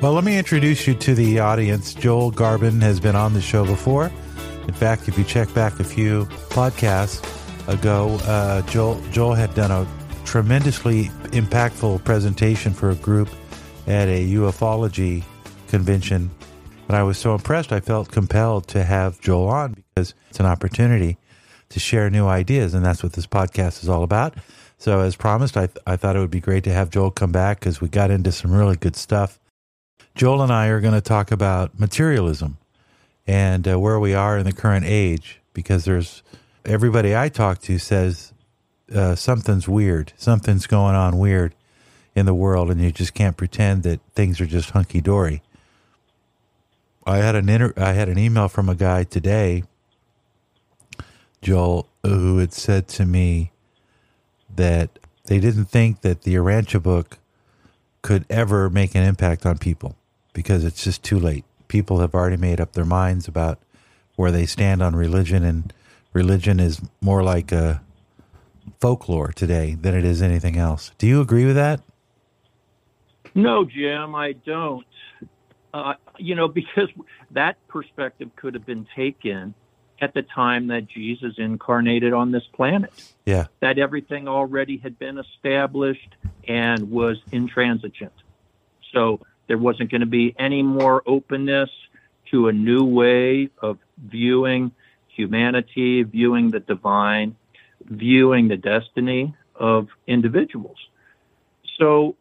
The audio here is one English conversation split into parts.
Well, let me introduce you to the audience. Joel Garbin has been on the show before. In fact, if you check back a few podcasts ago, uh, Joel Joel had done a tremendously impactful presentation for a group at a ufology convention. And I was so impressed, I felt compelled to have Joel on because it's an opportunity to share new ideas, and that's what this podcast is all about. So, as promised, I, I thought it would be great to have Joel come back because we got into some really good stuff. Joel and I are going to talk about materialism and uh, where we are in the current age because there's everybody I talk to says uh, something's weird, something's going on weird in the world, and you just can't pretend that things are just hunky dory. I had an inter- I had an email from a guy today, Joel, who had said to me that they didn't think that the Urantia book could ever make an impact on people because it's just too late. People have already made up their minds about where they stand on religion, and religion is more like a folklore today than it is anything else. Do you agree with that? No, Jim, I don't. Uh, you know, because that perspective could have been taken at the time that Jesus incarnated on this planet. Yeah. That everything already had been established and was intransigent. So there wasn't going to be any more openness to a new way of viewing humanity, viewing the divine, viewing the destiny of individuals. So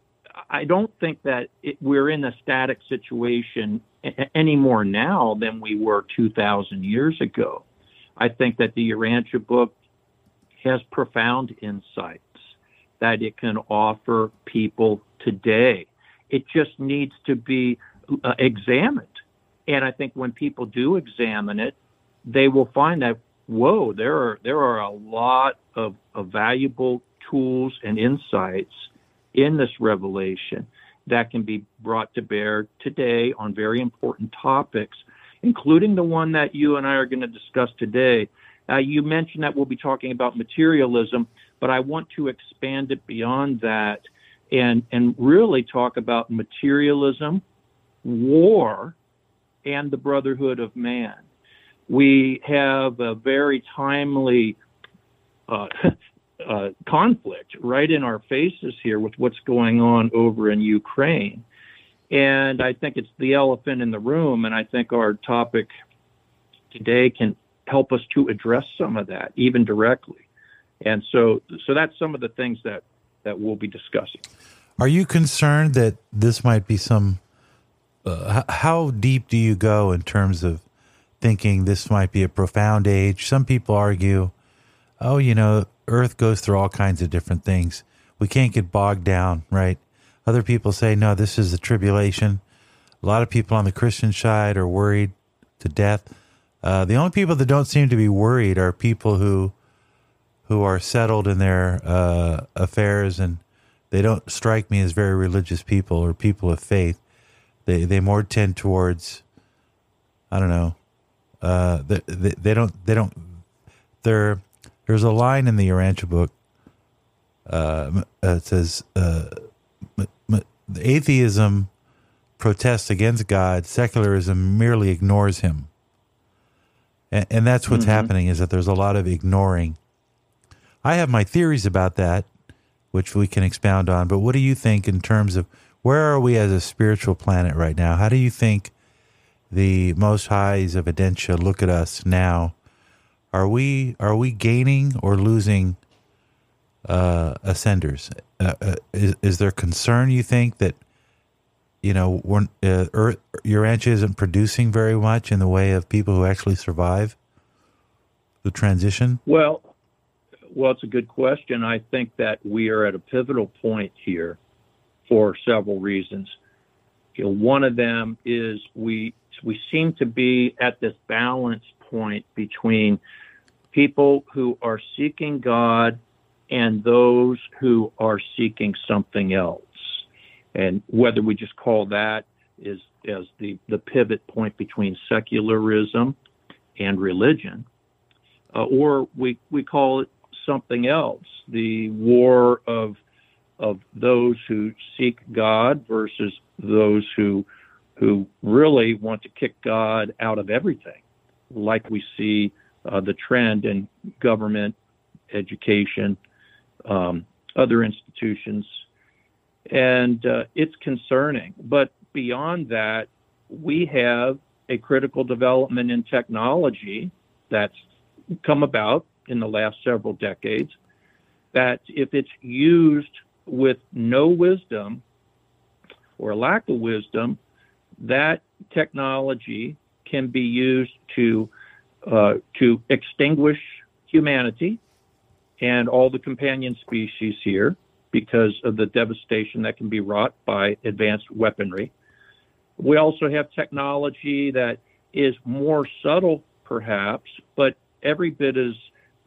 I don't think that it, we're in a static situation any more now than we were 2,000 years ago. I think that the Urantia book has profound insights that it can offer people today. It just needs to be uh, examined. And I think when people do examine it, they will find that whoa, there are there are a lot of, of valuable tools and insights in this revelation that can be brought to bear today on very important topics, including the one that you and I are going to discuss today. Uh, you mentioned that we'll be talking about materialism, but I want to expand it beyond that and and really talk about materialism, war, and the brotherhood of man. We have a very timely uh, uh, conflict right in our faces here with what's going on over in Ukraine. And I think it's the elephant in the room. And I think our topic today can help us to address some of that, even directly. And so, so that's some of the things that, that we'll be discussing. Are you concerned that this might be some? Uh, how deep do you go in terms of thinking this might be a profound age? Some people argue, oh, you know, Earth goes through all kinds of different things. We can't get bogged down, right? Other people say, no, this is the tribulation. A lot of people on the Christian side are worried to death. Uh, the only people that don't seem to be worried are people who who are settled in their uh, affairs, and they don't strike me as very religious people or people of faith. They they more tend towards, I don't know, uh, they, they, they don't they don't they're there's a line in the Urantia book. Uh, it says, uh, "Atheism protests against God. Secularism merely ignores Him." And, and that's what's mm-hmm. happening is that there's a lot of ignoring. I have my theories about that, which we can expound on. But what do you think in terms of where are we as a spiritual planet right now? How do you think the Most Highs of Edentia look at us now are we are we gaining or losing uh, ascenders? Uh, uh, is, is there concern you think that you know when uh, Earth, Urantia isn't producing very much in the way of people who actually survive the transition? Well, well, it's a good question. I think that we are at a pivotal point here for several reasons. You know, one of them is we we seem to be at this balance point between people who are seeking God and those who are seeking something else. And whether we just call that is as the, the pivot point between secularism and religion, uh, or we, we call it something else, the war of of those who seek God versus those who who really want to kick God out of everything, like we see uh, the trend in government, education, um, other institutions, and uh, it's concerning. But beyond that, we have a critical development in technology that's come about in the last several decades. That if it's used with no wisdom or lack of wisdom, that technology can be used to uh, to extinguish humanity and all the companion species here because of the devastation that can be wrought by advanced weaponry. We also have technology that is more subtle, perhaps, but every bit as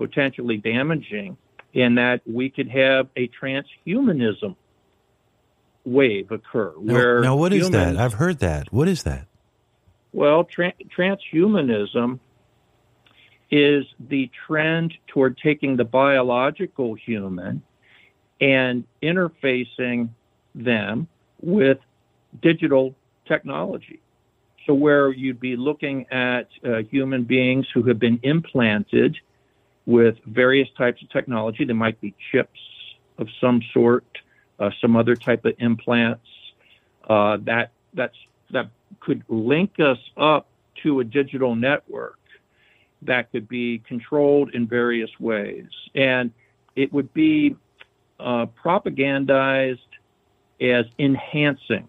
potentially damaging in that we could have a transhumanism wave occur. Now, where now what is humans, that? I've heard that. What is that? Well, tra- transhumanism is the trend toward taking the biological human and interfacing them with digital technology. So, where you'd be looking at uh, human beings who have been implanted with various types of technology, there might be chips of some sort, uh, some other type of implants uh, that that's that could link us up to a digital network that could be controlled in various ways, and it would be uh, propagandized as enhancing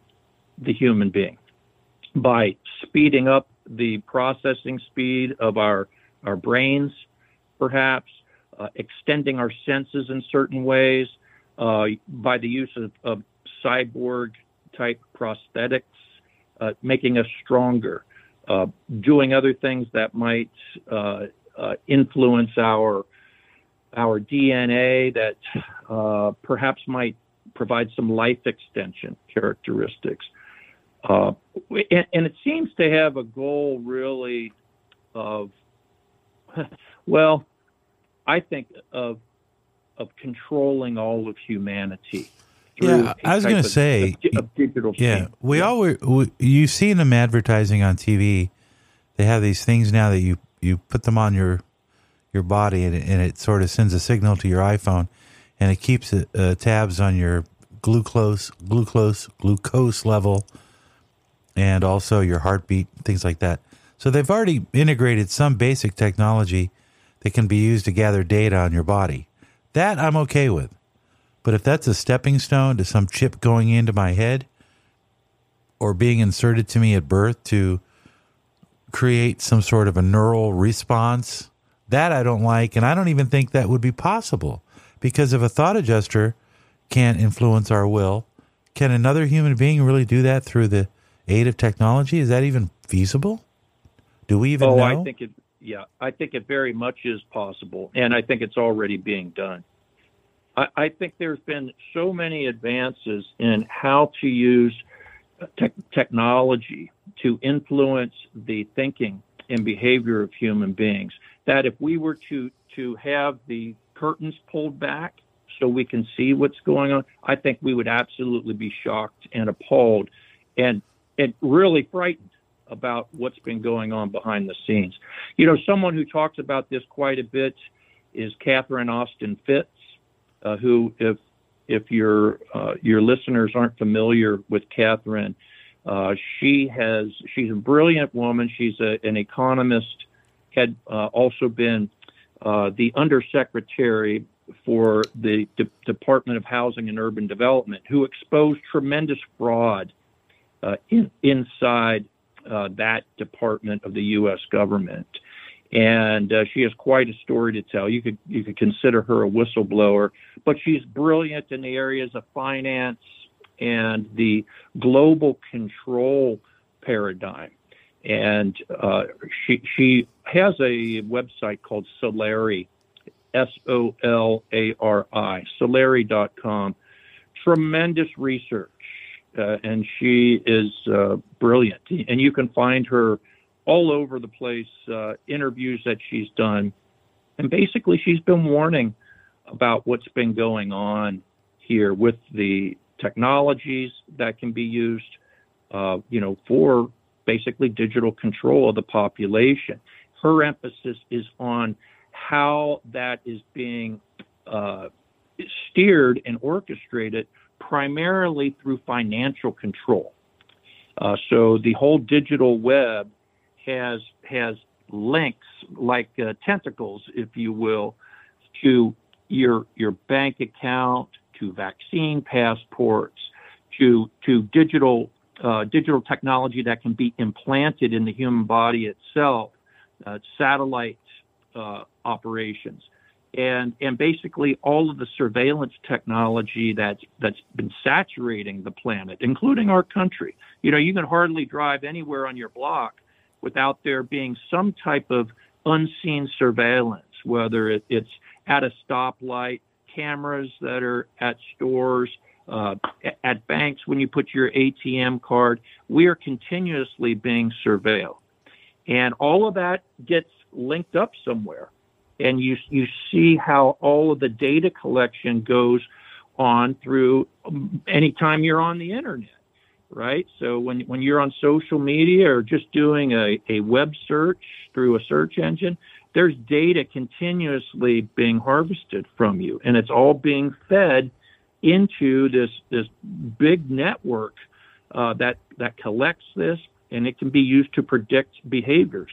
the human being by speeding up the processing speed of our our brains, perhaps uh, extending our senses in certain ways uh, by the use of, of cyborg type prosthetics, uh, making us stronger, uh, doing other things that might uh, uh, influence our our DNA that perhaps might provide some life extension characteristics. Uh, and, and, it seems to have a goal really of, well, I think of of controlling all of humanity. Yeah, I was going to say, of digital yeah, we yeah. all were. We, you've seen them advertising on TV. They have these things now that you you put them on your your body and it, and it sort of sends a signal to your iPhone, and it keeps uh, tabs on your glucose glucose glucose level and also your heartbeat, things like that. So they've already integrated some basic technology that can be used to gather data on your body. That I'm okay with. But if that's a stepping stone to some chip going into my head or being inserted to me at birth to create some sort of a neural response, that I don't like. And I don't even think that would be possible because if a thought adjuster can't influence our will, can another human being really do that through the aid of technology? Is that even feasible? Do we even oh, know? I think it. Yeah, I think it very much is possible, and I think it's already being done. I, I think there's been so many advances in how to use te- technology to influence the thinking and behavior of human beings that if we were to to have the curtains pulled back so we can see what's going on, I think we would absolutely be shocked and appalled and and really frightened about what's been going on behind the scenes. You know, someone who talks about this quite a bit is Catherine Austin Fitts, uh, who, if if your uh, your listeners aren't familiar with Catherine, uh, she has she's a brilliant woman. She's a, an economist. Had uh, also been uh, the undersecretary for the Department of Housing and Urban Development, who exposed tremendous fraud uh, in, inside uh, that department of the U.S. government. and uh, she has quite a story to tell. You could you could consider her a whistleblower, but she's brilliant in the areas of finance and the global control paradigm. And uh, she she has a website called Solari, S O L A R I, Solari.com. Tremendous research, uh, and she is uh, brilliant. And you can find her all over the place, uh, interviews that she's done. And basically, she's been warning about what's been going on here with the technologies that can be used, uh, you know, for basically digital control of the population. Her emphasis is on how that is being uh, steered and orchestrated primarily through financial control. Uh, so the whole digital web has has links like uh, tentacles, if you will, to your your bank account, to vaccine passports, to to digital uh, digital technology that can be implanted in the human body itself, uh, satellite uh, operations, and and basically all of the surveillance technology that's that's been saturating the planet, including our country. You know, you can hardly drive anywhere on your block without there being some type of unseen surveillance, whether it, it's at a stoplight, cameras that are at stores, uh, at banks when you put your ATM card. We are continuously being surveilled. And all of that gets linked up somewhere. And you, you see how all of the data collection goes on through um, anytime you're on the internet right? So when, when you're on social media or just doing a, a web search through a search engine, there's data continuously being harvested from you, and it's all being fed into this this big network uh, that that collects this, and it can be used to predict behaviors,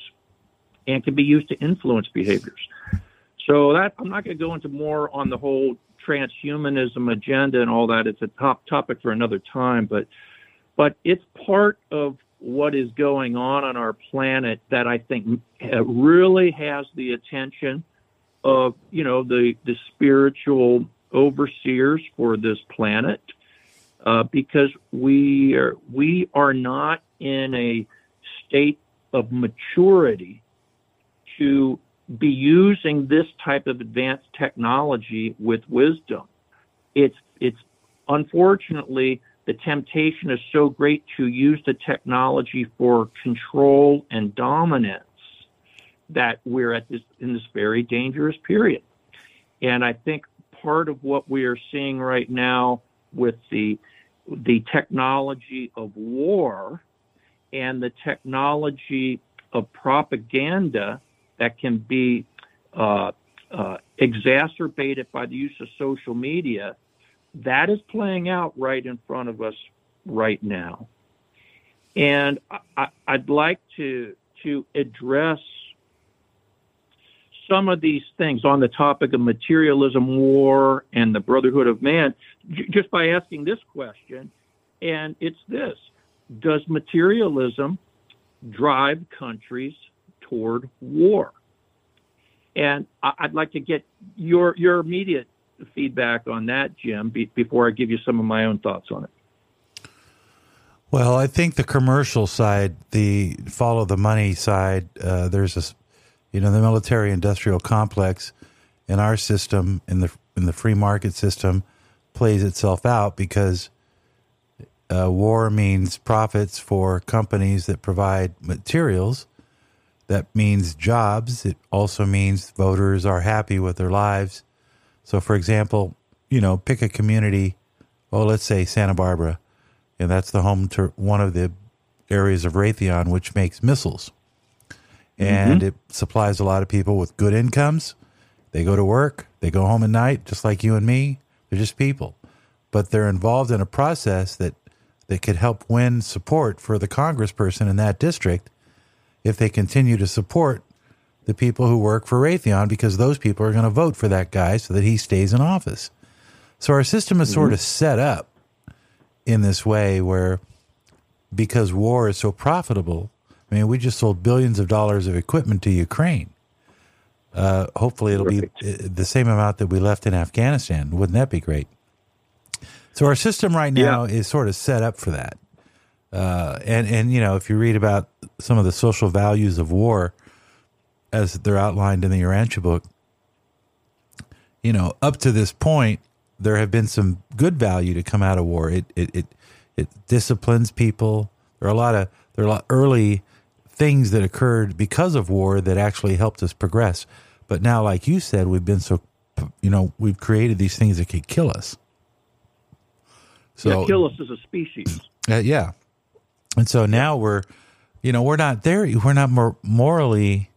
and can be used to influence behaviors. So that I'm not going to go into more on the whole transhumanism agenda and all that. It's a top topic for another time, but but it's part of what is going on on our planet that I think really has the attention of you know the the spiritual overseers for this planet uh, because we are we are not in a state of maturity to be using this type of advanced technology with wisdom. It's it's unfortunately the temptation is so great to use the technology for control and dominance that we're at this in this very dangerous period. And I think part of what we are seeing right now with the the technology of war and the technology of propaganda that can be uh, uh, exacerbated by the use of social media that is playing out right in front of us right now. And I, would like to to address some of these things on the topic of materialism, war, and the brotherhood of man, j- just by asking this question. And it's this Does materialism drive countries toward war? And I'd like to get your, your immediate feedback on that, Jim, be, before I give you some of my own thoughts on it. Well, I think the commercial side, the follow the money side, uh, there's a, you know, the military industrial complex in our system, in the in the free market system, plays itself out because uh, war means profits for companies that provide materials. That means jobs. It also means voters are happy with their lives so, for example, you know, pick a community. Well, let's say Santa Barbara, and that's the home to one of the areas of Raytheon which makes missiles, and mm-hmm. it supplies a lot of people with good incomes. They go to work, they go home at night, just like you and me. They're just people, but they're involved in a process that that could help win support for the congressperson in that district if they continue to support the people who work for Raytheon because those people are going to vote for that guy so that he stays in office. So our system is mm-hmm. sort of set up in this way where because war is so profitable, I mean, we just sold billions of dollars of equipment to Ukraine. Uh, hopefully, it'll be the same amount that we left in Afghanistan. Wouldn't that be great? So our system right now is sort of set up for that. Uh, and and you know, if you read about some of the social values of war, as they're outlined in the Urantia book, you know, up to this point, there have been some good value to come out of war. It it it, it disciplines people. There are a lot of there are a lot early things that occurred because of war that actually helped us progress. But now, like you said, we've been so you know we've created these things that could kill us. So yeah, kill us as a species. uh, yeah. And so now we're, you know, we're not there. We're not more morally,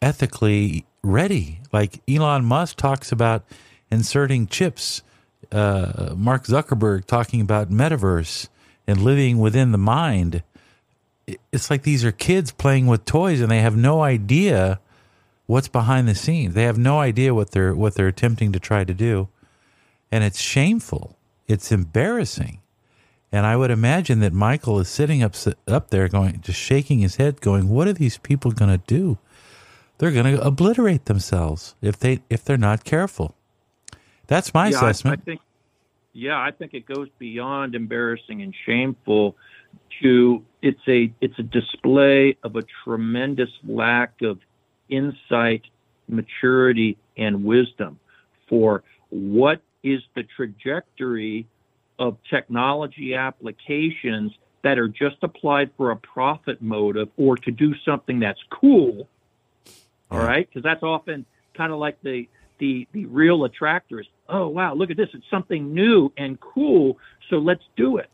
ethically ready. Like Elon Musk talks about inserting chips. Uh, Mark Zuckerberg talking about metaverse and living within the mind. It's like these are kids playing with toys and they have no idea what's behind the scenes. They have no idea what they're what they're attempting to try to do. And it's shameful. It's embarrassing. And I would imagine that Michael is sitting up up there, going, just shaking his head, going, "What are these people going to do? They're going to obliterate themselves if they if they're not careful." That's my yeah, I- assessment. I, think. Yeah, I think it goes beyond embarrassing and shameful. To it's a it's a display of a tremendous lack of insight, maturity, and wisdom for what is the trajectory of technology applications that are just applied for a profit motive or to do something that's cool. All right, because that's often kind of like the the the real attractors. Oh wow, look at this! It's something new and cool, so let's do it.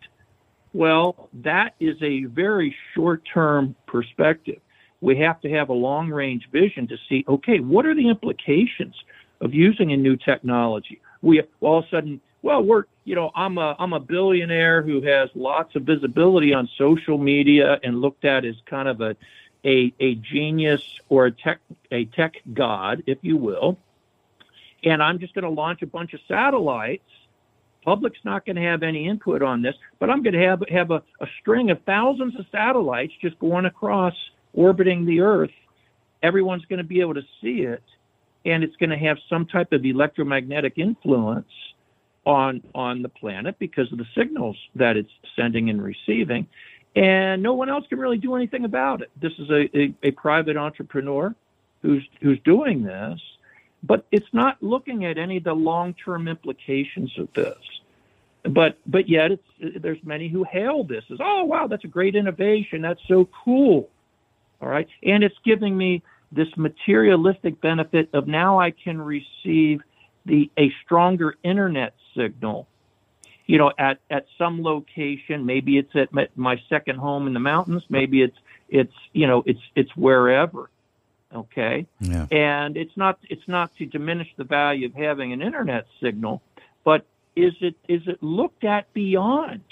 Well, that is a very short term perspective. We have to have a long range vision to see, okay, what are the implications of using a new technology? We all of a sudden, well, we're, you know, I'm a, I'm a billionaire who has lots of visibility on social media and looked at as kind of a, a, a genius or a tech, a tech god, if you will. And I'm just going to launch a bunch of satellites Public's not going to have any input on this, but I'm going to have have a, a string of thousands of satellites just going across, orbiting the Earth. Everyone's going to be able to see it, and it's going to have some type of electromagnetic influence on on the planet because of the signals that it's sending and receiving. And no one else can really do anything about it. This is a, a, a private entrepreneur who's who's doing this, but it's not looking at any of the long-term implications of this. But but yet it's there's many who hail this as oh wow that's a great innovation that's so cool, all right, and it's giving me this materialistic benefit of now I can receive the a stronger internet signal you know at at some location. Maybe it's at my, my second home in the mountains. Maybe it's it's you know it's it's wherever okay? Yeah. and it's not it's not to diminish the value of having an internet signal but is it is it looked at beyond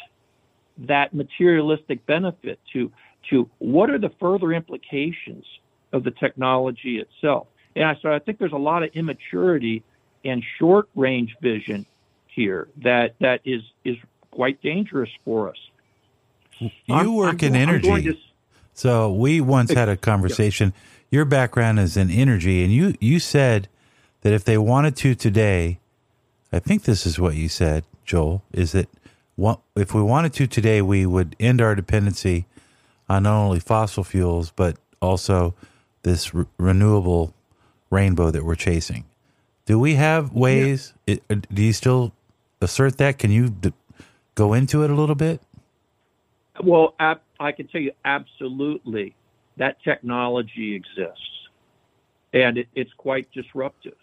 that materialistic benefit to to what are the further implications of the technology itself? And I, so i think there's a lot of immaturity and short range vision here that that is is quite dangerous for us You I'm- work I'm in I'm energy. to- So we once had a conversation. Your background is in energy, and you you said that if they wanted to today, I think this is what you said, Joel, is that if we wanted to today, we would end our dependency on not only fossil fuels but also this re- renewable rainbow that we're chasing. Do we have ways? It, uh, do you still assert that? Can you d- go into it a little bit? Well, ab- I can tell you absolutely that technology exists, and it, it's quite disruptive.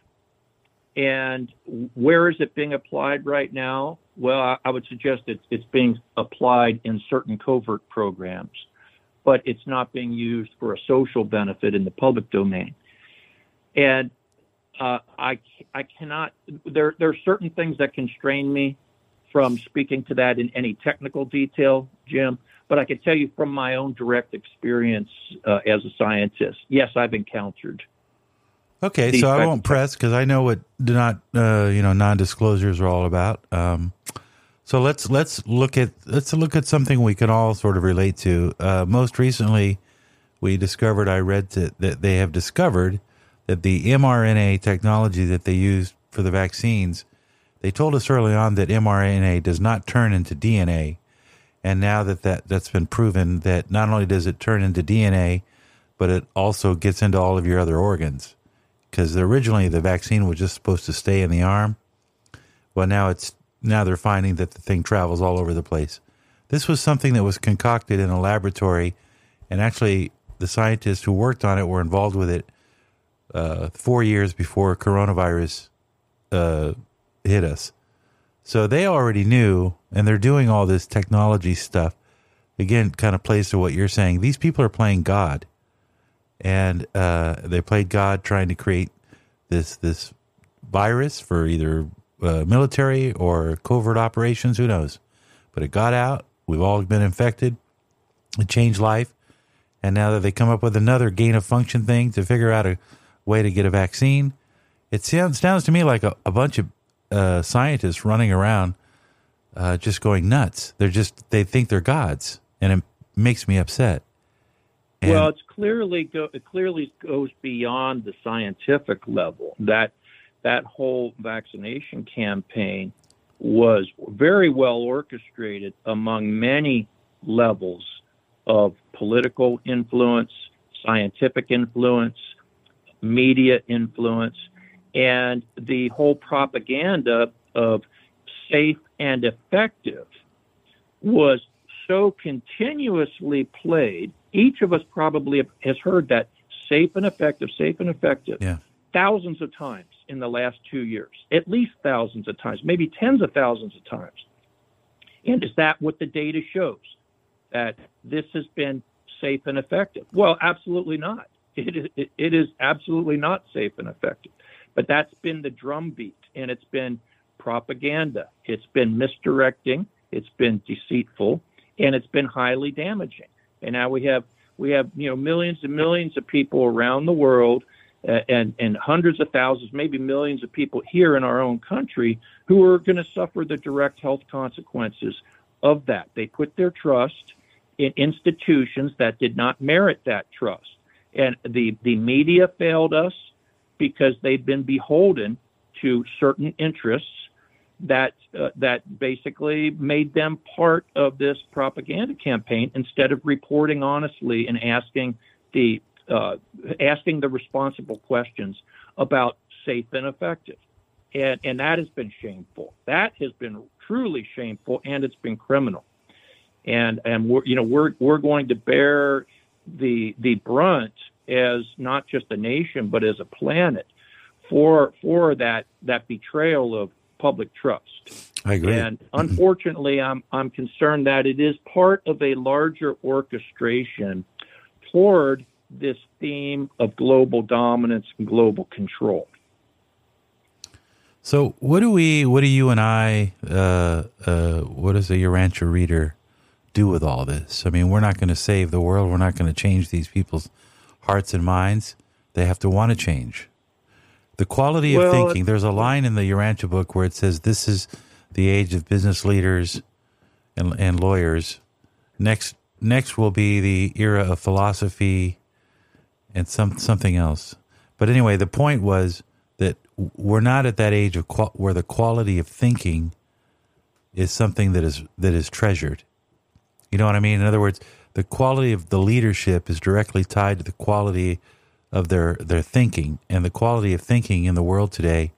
And where is it being applied right now? Well, I, I would suggest it's, it's being applied in certain covert programs, but it's not being used for a social benefit in the public domain. And uh, I, I cannot, there, there are certain things that constrain me from speaking to that in any technical detail, Jim, but I can tell you from my own direct experience uh, as a scientist, yes, I've encountered. Okay, so I won't press because I know what do not uh, you know non-disclosures are all about. Um, so let's let's look at let's look at something we can all sort of relate to. Uh, most recently, we discovered I read that they have discovered that the mRNA technology that they used for the vaccines, they told us early on that mRNA does not turn into DNA. And now that, that that's been proven that not only does it turn into DNA, but it also gets into all of your other organs. Because originally the vaccine was just supposed to stay in the arm. Well, now it's now they're finding that the thing travels all over the place. This was something that was concocted in a laboratory, and actually the scientists who worked on it were involved with it uh, four years before coronavirus uh, hit us. So they already knew, and they're doing all this technology stuff. Again, kind of plays to what you're saying. These people are playing God, and uh, they played God trying to create this this virus for either uh, military or covert operations. Who knows? But it got out. We've all been infected. It changed life, and now that they come up with another gain of function thing to figure out a way to get a vaccine, it sounds sounds to me like a, a bunch of uh, scientists running around uh, just going nuts. They're just they think they're gods, and it makes me upset. And well, it's clearly go, it clearly goes beyond the scientific level. That that whole vaccination campaign was very well orchestrated among many levels of political influence, scientific influence, media influence, and the whole propaganda of safe and effective was so continuously played. Each of us probably has heard that safe and effective, safe and effective, yeah. thousands of times in the last two years, at least thousands of times, maybe tens of thousands of times. And is that what the data shows? That this has been safe and effective? Well, absolutely not. It is, it is absolutely not safe and effective. But that's been the drumbeat, and it's been propaganda. It's been misdirecting. It's been deceitful, and it's been highly damaging. And now we have we have you know millions and millions of people around the world, uh, and and hundreds of thousands, maybe millions of people here in our own country who are going to suffer the direct health consequences of that. They put their trust in institutions that did not merit that trust, and the the media failed us because they've been beholden to certain interests that uh, that basically made them part of this propaganda campaign instead of reporting honestly and asking the uh, asking the responsible questions about safe and effective. And, and that has been shameful. That has been truly shameful, and it's been criminal. And and we're you know we're we're going to bear the the brunt as not just a nation but as a planet for for that that betrayal of public trust. I agree. And unfortunately, I'm I'm concerned that it is part of a larger orchestration toward this theme of global dominance and global control. So, what do we, what do you and I, uh, uh, what does a Urantia reader do with all this? I mean, we're not going to save the world. We're not going to change these people's hearts and minds. They have to want to change. The quality of well, thinking. There's a line in the Urantia book where it says, "This is the age of business leaders and, and lawyers. Next, next will be the era of philosophy and some something else." But anyway, the point was that we're not at that age of qual- where the quality of thinking is something that is that is treasured. You know what I mean? In other words, the quality of the leadership is directly tied to the quality of their their thinking, and the quality of thinking in the world today,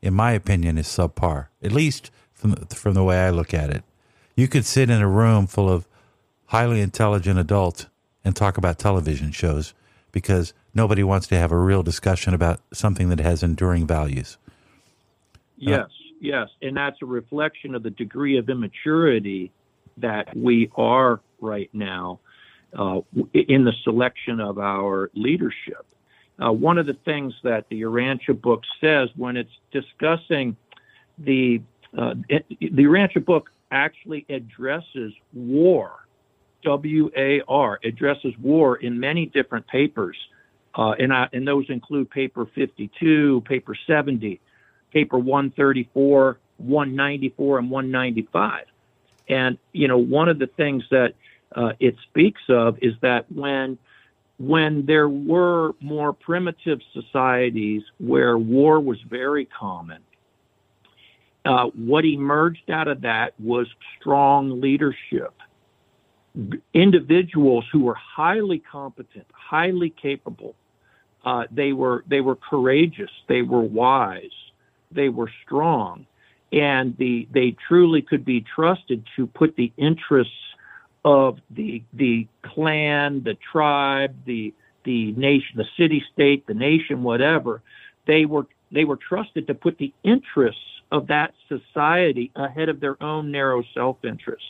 in my opinion, is subpar. At least from from the way I look at it, you could sit in a room full of highly intelligent adults and talk about television shows because nobody wants to have a real discussion about something that has enduring values. Yes, uh, yes, and that's a reflection of the degree of immaturity that we are right now uh, in the selection of our leadership. Uh, one of the things that the Urantia book says when it's discussing the uh, the Urantia book actually addresses war, W A R, addresses war in many different papers, uh, and, I, and those include paper 52, paper 70, paper 134, 194, and 195. And you know, one of the things that uh, it speaks of is that when when there were more primitive societies where war was very common, uh, what emerged out of that was strong leadership. Individuals who were highly competent, highly capable. Uh, they were they were courageous. They were wise. They were strong, and the they truly could be trusted to put the interests of the the clan, the tribe, the the nation, the city state, the nation, whatever, they were they were trusted to put the interests of that society ahead of their own narrow self-interest.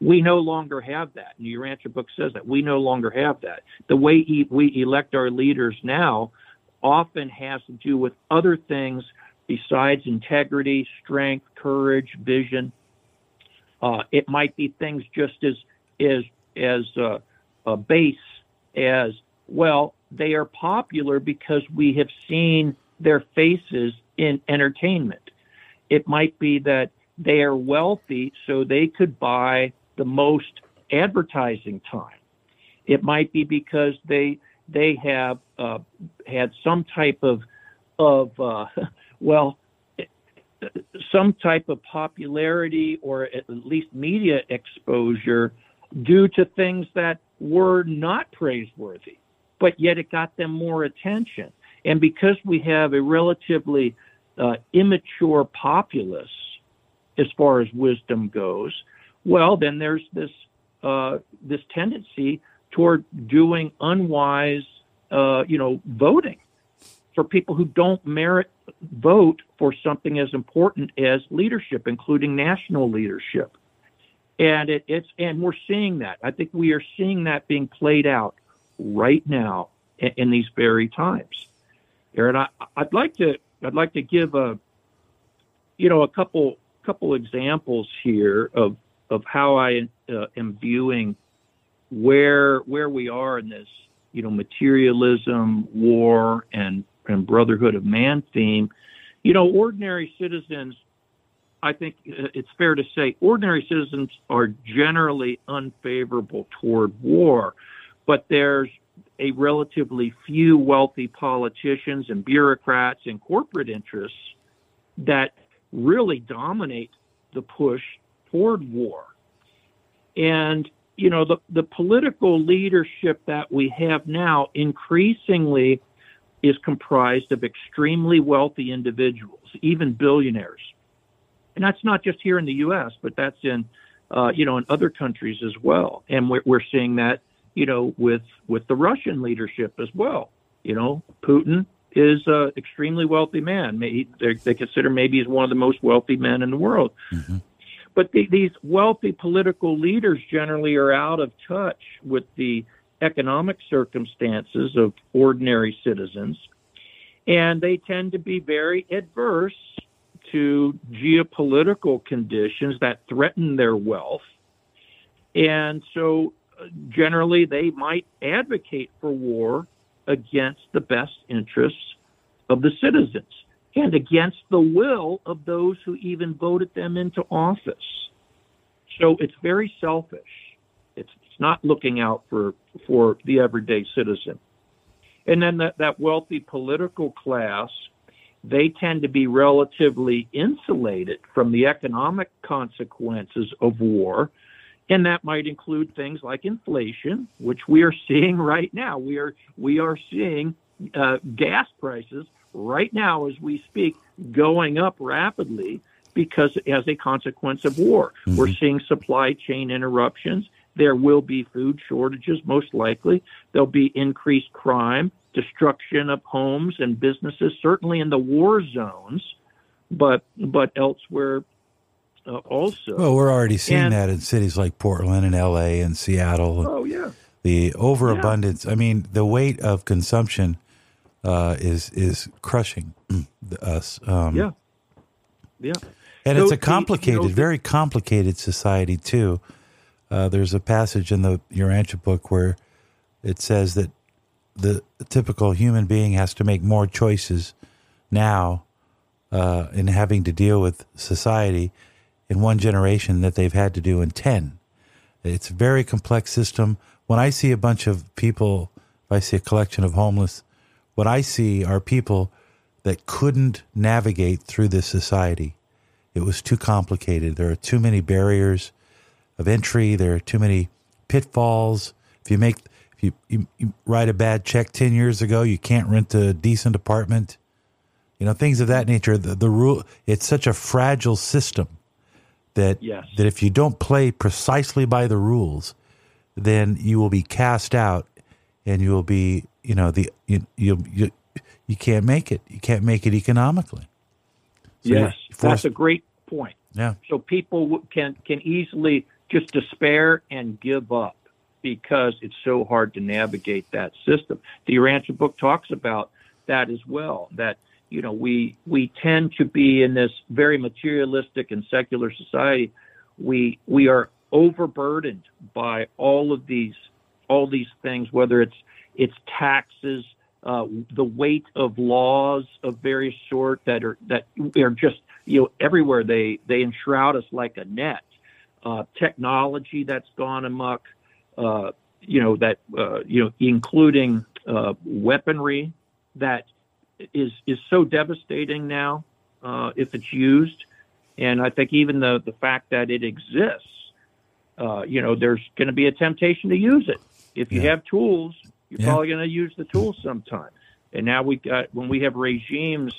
We no longer have that. And Urantia book says that we no longer have that. The way we elect our leaders now often has to do with other things besides integrity, strength, courage, vision. Uh, it might be things just as is as uh, a base as well. They are popular because we have seen their faces in entertainment. It might be that they are wealthy, so they could buy the most advertising time. It might be because they they have uh, had some type of of uh, well some type of popularity or at least media exposure due to things that were not praiseworthy, but yet it got them more attention. And because we have a relatively uh, immature populace as far as wisdom goes, well, then there's this uh, this tendency toward doing unwise, uh, you know, voting for people who don't merit vote for something as important as leadership, including national leadership and it, it's and we're seeing that. I think we are seeing that being played out right now in, in these very times. Aaron, I, I'd like to I'd like to give a you know a couple couple examples here of of how I uh, am viewing where where we are in this you know materialism, war, and and brotherhood of man theme. You know, ordinary citizens I think it's fair to say ordinary citizens are generally unfavorable toward war, but there's a relatively few wealthy politicians and bureaucrats and corporate interests that really dominate the push toward war. And, you know, the, the political leadership that we have now increasingly is comprised of extremely wealthy individuals, even billionaires and that's not just here in the U.S., but that's in uh, you know in other countries as well. And we're, we're seeing that you know with with the Russian leadership as well. You know, Putin is an extremely wealthy man. they consider maybe he's one of the most wealthy men in the world. Mm-hmm. But the, these wealthy political leaders generally are out of touch with the economic circumstances of ordinary citizens, and they tend to be very adverse to geopolitical conditions that threaten their wealth. And so uh, generally they might advocate for war against the best interests of the citizens and against the will of those who even voted them into office. So it's very selfish. Not looking out for, for the everyday citizen. And then that, that wealthy political class they tend to be relatively insulated from the economic consequences of war. And that might include things like inflation, which we are seeing right now. We are we are seeing uh, gas prices right now as we speak going up rapidly because as a consequence of war. Mm-hmm. We're seeing supply chain interruptions. There will be food shortages, most likely. There'll be increased crime destruction of homes and businesses, certainly in the war zones, but but elsewhere uh, also. Well, we're already seeing and, that in cities like Portland and L.A. and Seattle. Oh yeah, the overabundance. Yeah. I mean, the weight of consumption uh, is is crushing us. Um, yeah, yeah. And so, it's a complicated, you know, very complicated society too. Uh, there's a passage in the Urantia book where it says that the typical human being has to make more choices now uh, in having to deal with society in one generation that they've had to do in 10. It's a very complex system. When I see a bunch of people if I see a collection of homeless, what I see are people that couldn't navigate through this society. It was too complicated. There are too many barriers of entry. There are too many pitfalls. If you make, if you, you, you write a bad check 10 years ago, you can't rent a decent apartment. You know, things of that nature. The, the rule, it's such a fragile system that, Yes. that if you don't play precisely by the rules, then you will be cast out and you will be, you know, the, you, you, you, you can't make it. You can't make it economically. So yes, forced- that's a great point. yeah. So people can can easily just despair and give up because it's so hard to navigate that system. The Urantia book talks about that as well. That you know we we tend to be in this very materialistic and secular society. We we are overburdened by all of these all these things, whether it's it's taxes, uh, the weight of laws of various sort that are that are just you know everywhere. They they enshroud us like a net. Uh, technology that's gone amok, uh, you know that uh, you know including uh, weaponry that is is so devastating now uh, if it's used, and I think even the the fact that it exists, uh, you know, there's going to be a temptation to use it. If you Yeah. have tools, you're Yeah. probably going to use the tools sometime. And now we got when we have regimes,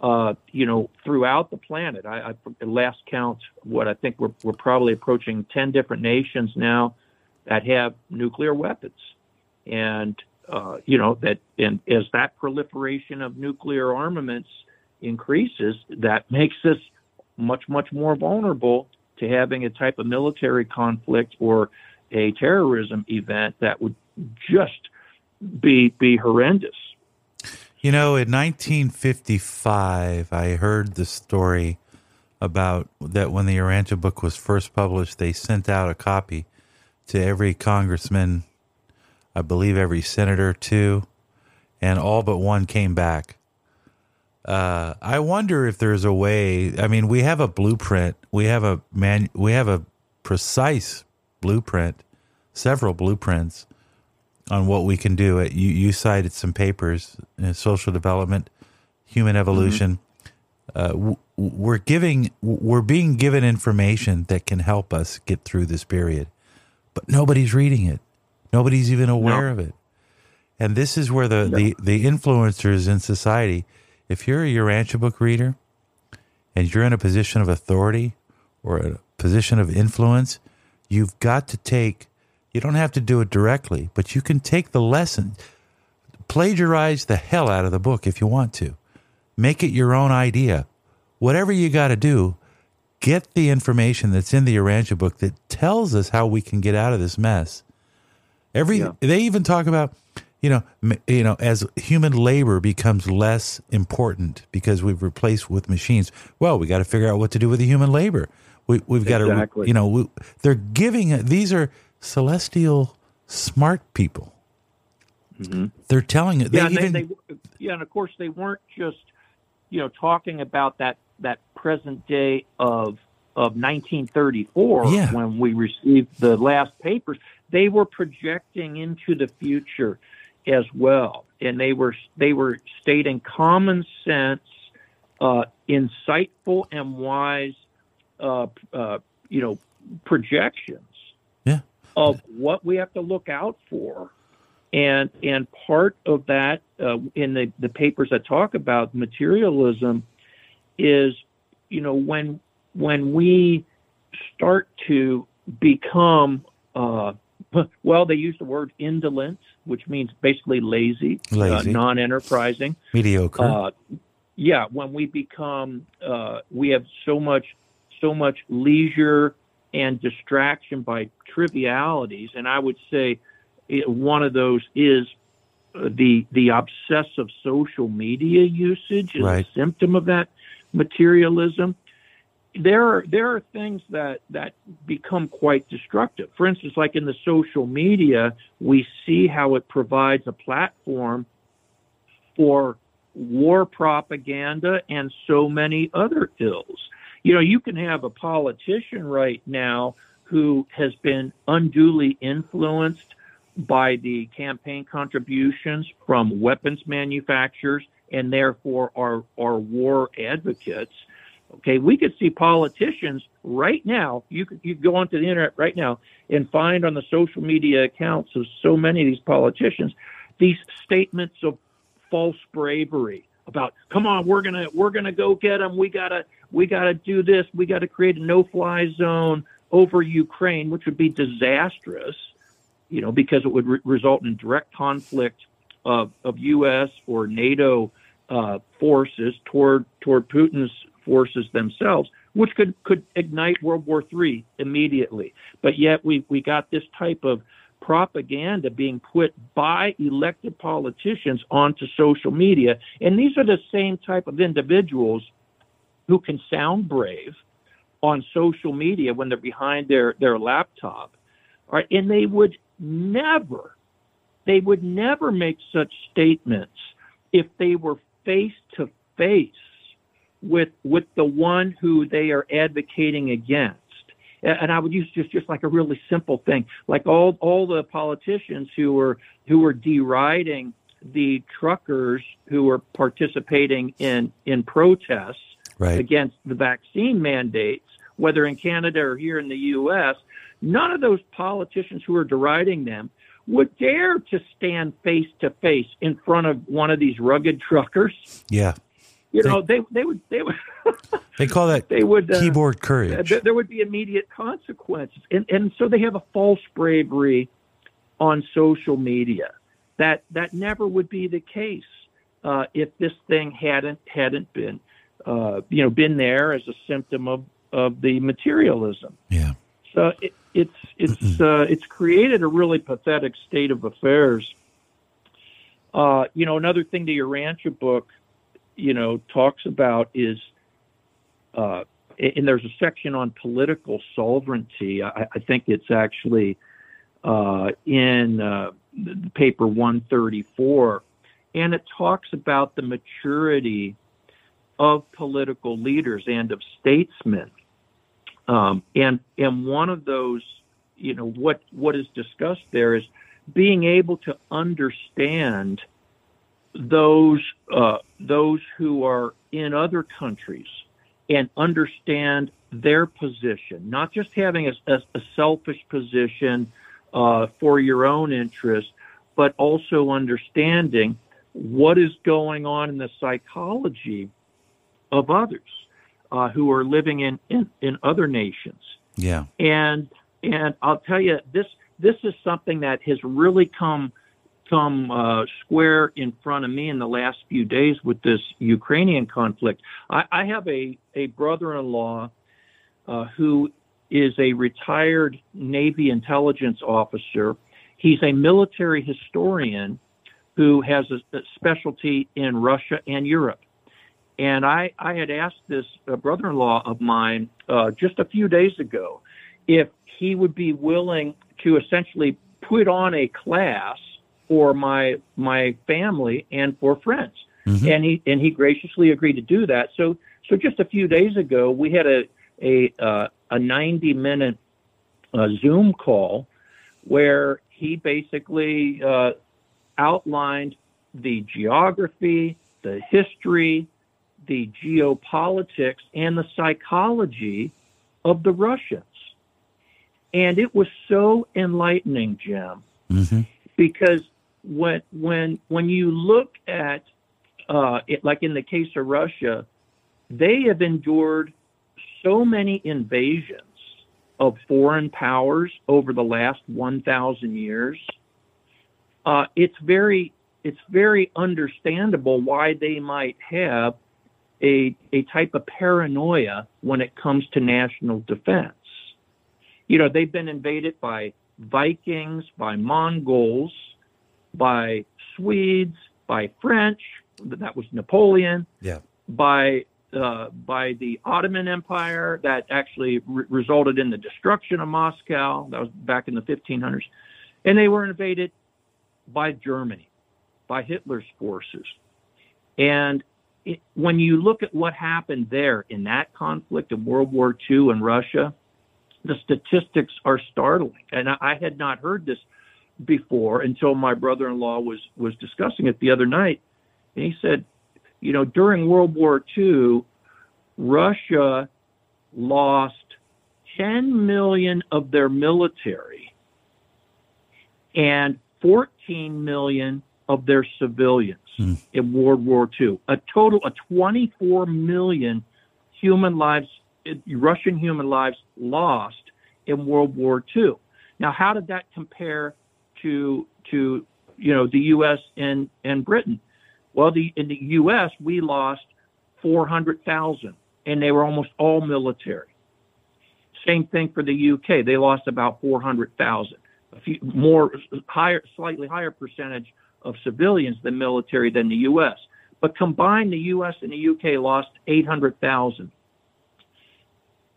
uh, you know, throughout the planet. I, I last count, what I think we're we're probably approaching ten different nations now that have nuclear weapons, and uh, you know that and as that proliferation of nuclear armaments increases, that makes us much much more vulnerable to having a type of military conflict or a terrorism event that would just be be horrendous. You know, in 1955, I heard the story about that when the Urantia book was first published, they sent out a copy to every congressman, I believe every senator too, and all but one came back. Uh, I wonder if there's a way. I mean, we have a blueprint. We have a man. We have a precise blueprint, several blueprints on what we can do. It you you cited some papers, uh, social development, human evolution. Uh, we're giving, we're being given information that can help us get through this period, but nobody's reading it. Nobody's even aware No. of it. And this is where the, the, the influencers in society, if you're a Urantia book reader and you're in a position of authority or a position of influence, you've got to take, you don't have to do it directly, but you can take the lesson, plagiarize the hell out of the book if you want to, make it your own idea. Whatever you got to do, get the information that's in the Urantia book that tells us how we can get out of this mess. Every Yeah. they even talk about, you know, m- you know, as human labor becomes less important because we've replaced with machines. Well, we got to figure out what to do with the human labor. We, we've got to, Exactly. you know, we, they're giving. These are celestial smart people. They're telling it. They yeah, and even they, they, yeah, and of course they weren't just you know talking about that that present day of of 1934 Yeah. when we received the last papers. They were projecting into the future as well, and they were they were stating common sense, uh, insightful and wise, uh, uh, you know, projections yeah. Of what we have to look out for. And and part of that uh, in the, the papers that talk about materialism is, you know, when when we start to become, uh, well, they use the word indolent, which means basically lazy, Lazy. Uh, non-enterprising mediocre. uh, yeah, when we become, uh, we have so much, so much leisure and distraction by trivialities, and I would say it, one of those is uh, the the obsessive social media usage is Right. a symptom of that materialism. There are there are things that that become quite destructive. For instance, like in the social media, we see how it provides a platform for war propaganda and so many other ills. You know, you can have a politician right now who has been unduly influenced by the campaign contributions from weapons manufacturers and therefore are, our war advocates. Okay, we could see politicians right now. You could you go onto the internet right now and find on the social media accounts of so many of these politicians these statements of false bravery about come on we're gonna we're gonna go get them we gotta we gotta do this we gotta create a no-fly zone over Ukraine which would be disastrous you know because it would re- result in direct conflict of, of U.S. or NATO uh, forces toward toward Putin's forces themselves, which could could ignite World War III immediately. But yet we we got this type of propaganda being put by elected politicians onto social media, and these are the same type of individuals who can sound brave on social media when they're behind their their laptop, all right, and they would never they would never make such statements if they were face to face with with the one who they are advocating against. And I would use just just like a really simple thing, like all all the politicians who were who were deriding the truckers who were participating in in protests right. against the vaccine mandates, whether in Canada or here in the U.S. None of those politicians who are deriding them would dare to stand face to face in front of one of these rugged truckers. Yeah. You know, they they would they would they call that they would uh, keyboard courage. There, there would be immediate consequences, and and so they have a false bravery on social media. That that never would be the case uh, if this thing hadn't hadn't been uh, you know been there as a symptom of of the materialism. Yeah. So it, it's it's uh, it's created a really pathetic state of affairs. Uh, you know, another thing the Urantia book, you know, talks about is, uh, and there's a section on political sovereignty. I, I think it's actually uh, in uh, the paper 134, and it talks about the maturity of political leaders and of statesmen um, and and one of those, you know, what what is discussed there is being able to understand those uh, those who are in other countries and understand their position, not just having a, a, a selfish position uh, for your own interest, but also understanding what is going on in the psychology of others uh, who are living in, in, in other nations. Yeah. And and I'll tell you this this is something that has really come come uh, square in front of me in the last few days with this Ukrainian conflict. I, I have a a brother-in-law uh, who is a retired Navy intelligence officer. He's a military historian who has a, a specialty in Russia and Europe. And I, I had asked this uh, brother in law of mine uh, just a few days ago if he would be willing to essentially put on a class for my my family and for friends. Mm-hmm. And he and he graciously agreed to do that. So so just a few days ago we had a a uh, a 90 minute uh, Zoom call where he basically uh, outlined the geography, the history, the geopolitics and the psychology of the Russians. And it was so enlightening, Jim, mm-hmm. because when when when you look at uh, it, like in the case of Russia, they have endured so many invasions of foreign powers over the last 1,000 years. Uh, it's very it's very understandable why they might have a, a type of paranoia when it comes to national defense. You know, they've been invaded by Vikings, by Mongols, by Swedes, by French, that was Napoleon, yeah. by uh, by the Ottoman Empire that actually re- resulted in the destruction of Moscow. That was back in the 1500s, and they were invaded by Germany, by Hitler's forces, and it, when you look at what happened there in that conflict of World War II in Russia, the statistics are startling. And I, I had not heard this before until my brother-in-law was was discussing it the other night, and he said, you know, during World War II, Russia lost 10 million of their military and 14 million of their civilians hmm. in World War II. A total of 24 million human lives, Russian human lives lost in World War II. Now, how did that compare to to you know the U.S. and and Britain? Well, the in the U.S. we lost 400,000, and they were almost all military. Same thing for the UK. They lost about 400,000. A few more higher, slightly higher percentage of civilians than military than the U.S. But combined, the U.S. and the UK lost 800,000.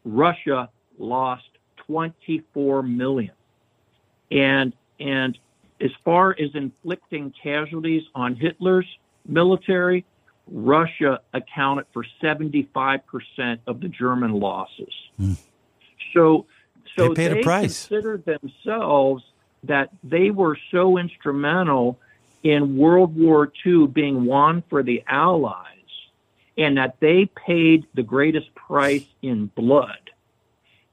Russia lost 24 million. And and as far as inflicting casualties on Hitler's military, Russia accounted for 75% of the German losses. Mm. So so they, they considered themselves that they were so instrumental in World War II being won for the Allies and that they paid the greatest price in blood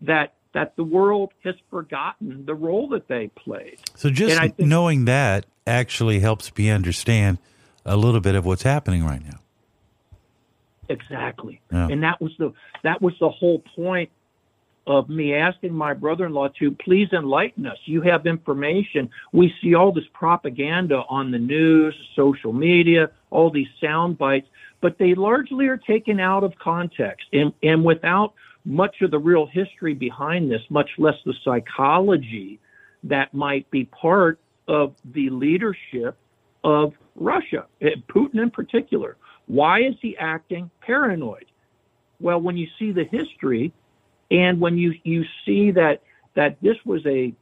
that that the world has forgotten the role that they played. So just think, knowing that actually helps me understand a little bit of what's happening right now. Exactly. Yeah. And that was the that was the whole point of me asking my brother-in-law to please enlighten us. You have information. We see all this propaganda on the news, social media, all these sound bites, but they largely are taken out of context and, and without much of the real history behind this, much less the psychology that might be part of the leadership of Russia, eh, Putin in particular. Why is he acting paranoid? Well, when you see the history, and when you you see that that this was a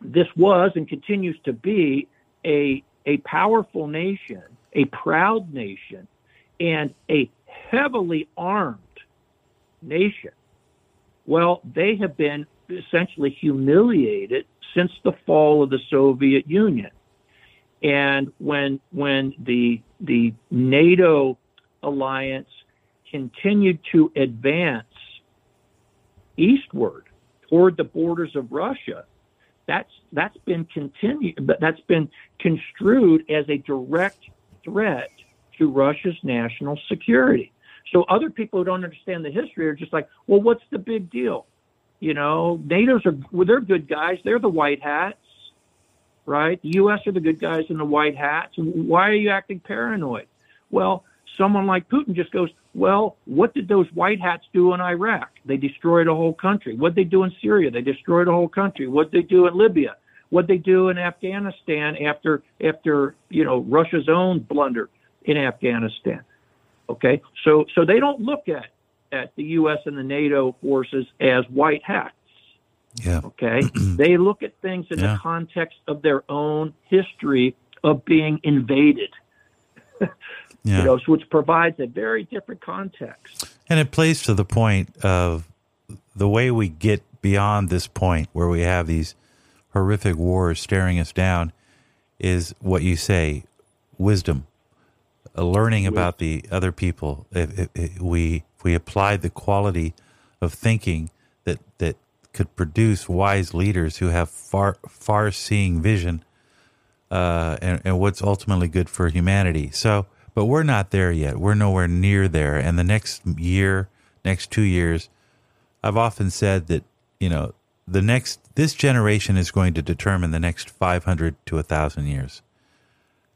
this was and continues to be a a powerful nation, a proud nation, and a heavily armed nation. Well, they have been essentially humiliated since the fall of the Soviet Union. And when when the the NATO alliance continued to advance eastward toward the borders of Russia, that's that's been continued, that's been construed as a direct threat to Russia's national security. So other people who don't understand the history are just like, well, what's the big deal? You know, NATO's are well, they're good guys. They're the white hats, right? The U.S. are the good guys in the white hats. Why are you acting paranoid? Well, someone like Putin just goes, well, what did those white hats do in Iraq? They destroyed a whole country. What they do in Syria? They destroyed a whole country. What they do in Libya? What they do in Afghanistan after after you know Russia's own blunder in Afghanistan? Okay, so so they don't look at at the U.S. and the NATO forces as white hats. Yeah. Okay, they look at things in yeah. the context of their own history of being invaded. Yeah. You know, so which provides a very different context. And it plays to the point of the way we get beyond this point where we have these horrific wars staring us down is what you say wisdom learning about the other people if, if, if, we if we applied the quality of thinking that that could produce wise leaders who have far far seeing vision uh, and, and what's ultimately good for humanity so but we're not there yet. We're nowhere near there. And the next year, next two years, I've often said that, you know, the next, this generation is going to determine the next 500 to 1,000 years,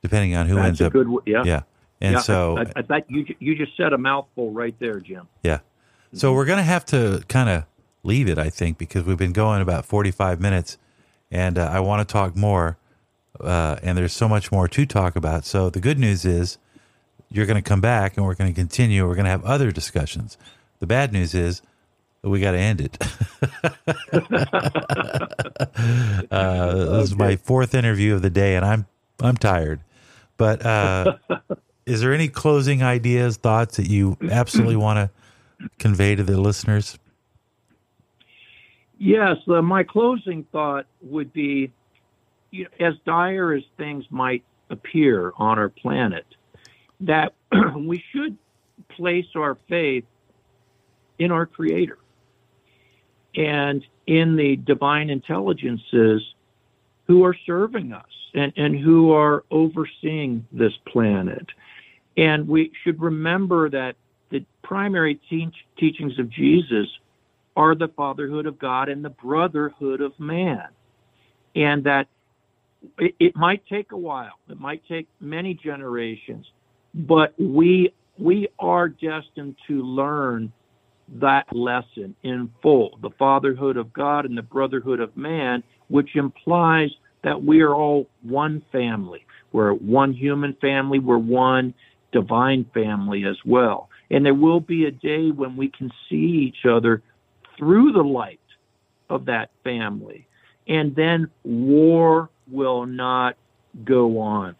depending on who That's ends up. Good, yeah. Yeah. And yeah, so. I, I, you, you just said a mouthful right there, Jim. Yeah. So we're going to have to kind of leave it, I think, because we've been going about 45 minutes and uh, I want to talk more. Uh, and there's so much more to talk about. So the good news is you're going to come back and we're going to continue. We're going to have other discussions. The bad news is we got to end it. uh, this is my fourth interview of the day, and I'm I'm tired. But uh, is there any closing ideas, thoughts that you absolutely want to convey to the listeners? Yes, uh, my closing thought would be you know, as dire as things might appear on our planet, that we should place our faith in our Creator and in the divine intelligences who are serving us and, and who are overseeing this planet. And we should remember that the primary teach, teachings of Jesus are the fatherhood of God and the brotherhood of man. And that it, it might take a while, it might take many generations, but we we are destined to learn that lesson in full the fatherhood of God and the brotherhood of man, which implies that we are all one family. We're one human family, we're one divine family as well. And there will be a day when we can see each other through the light of that family. And then war will not go on.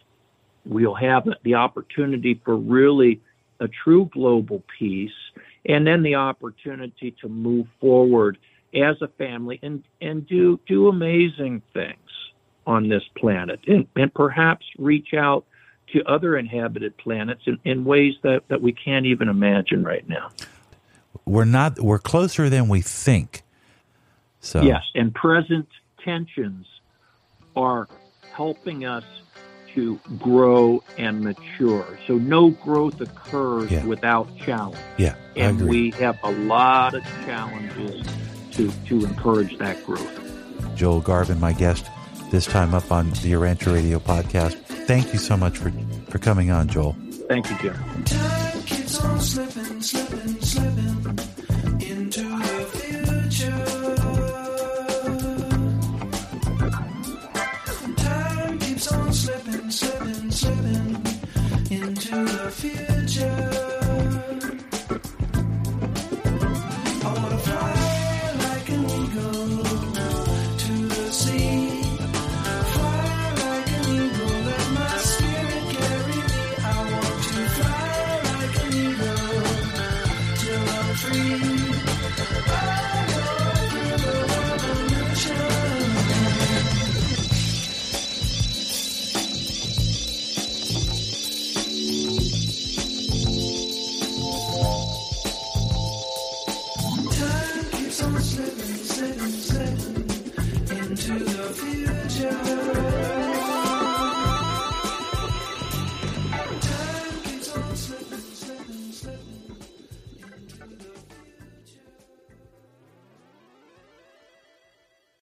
We'll have the opportunity for really a true global peace and then the opportunity to move forward as a family and, and do, do amazing things on this planet and, and perhaps reach out to other inhabited planets in, in ways that, that we can't even imagine right now. We're not we're closer than we think. So Yes, and present tensions are helping us to grow and mature. So no growth occurs Yeah. without challenge. yeah, I And we have a lot of challenges to, to encourage that growth. Joel Garvin, my guest, this time up on the Urantia Radio podcast. Thank you so much for for coming on, Joel. Thank you, Jim.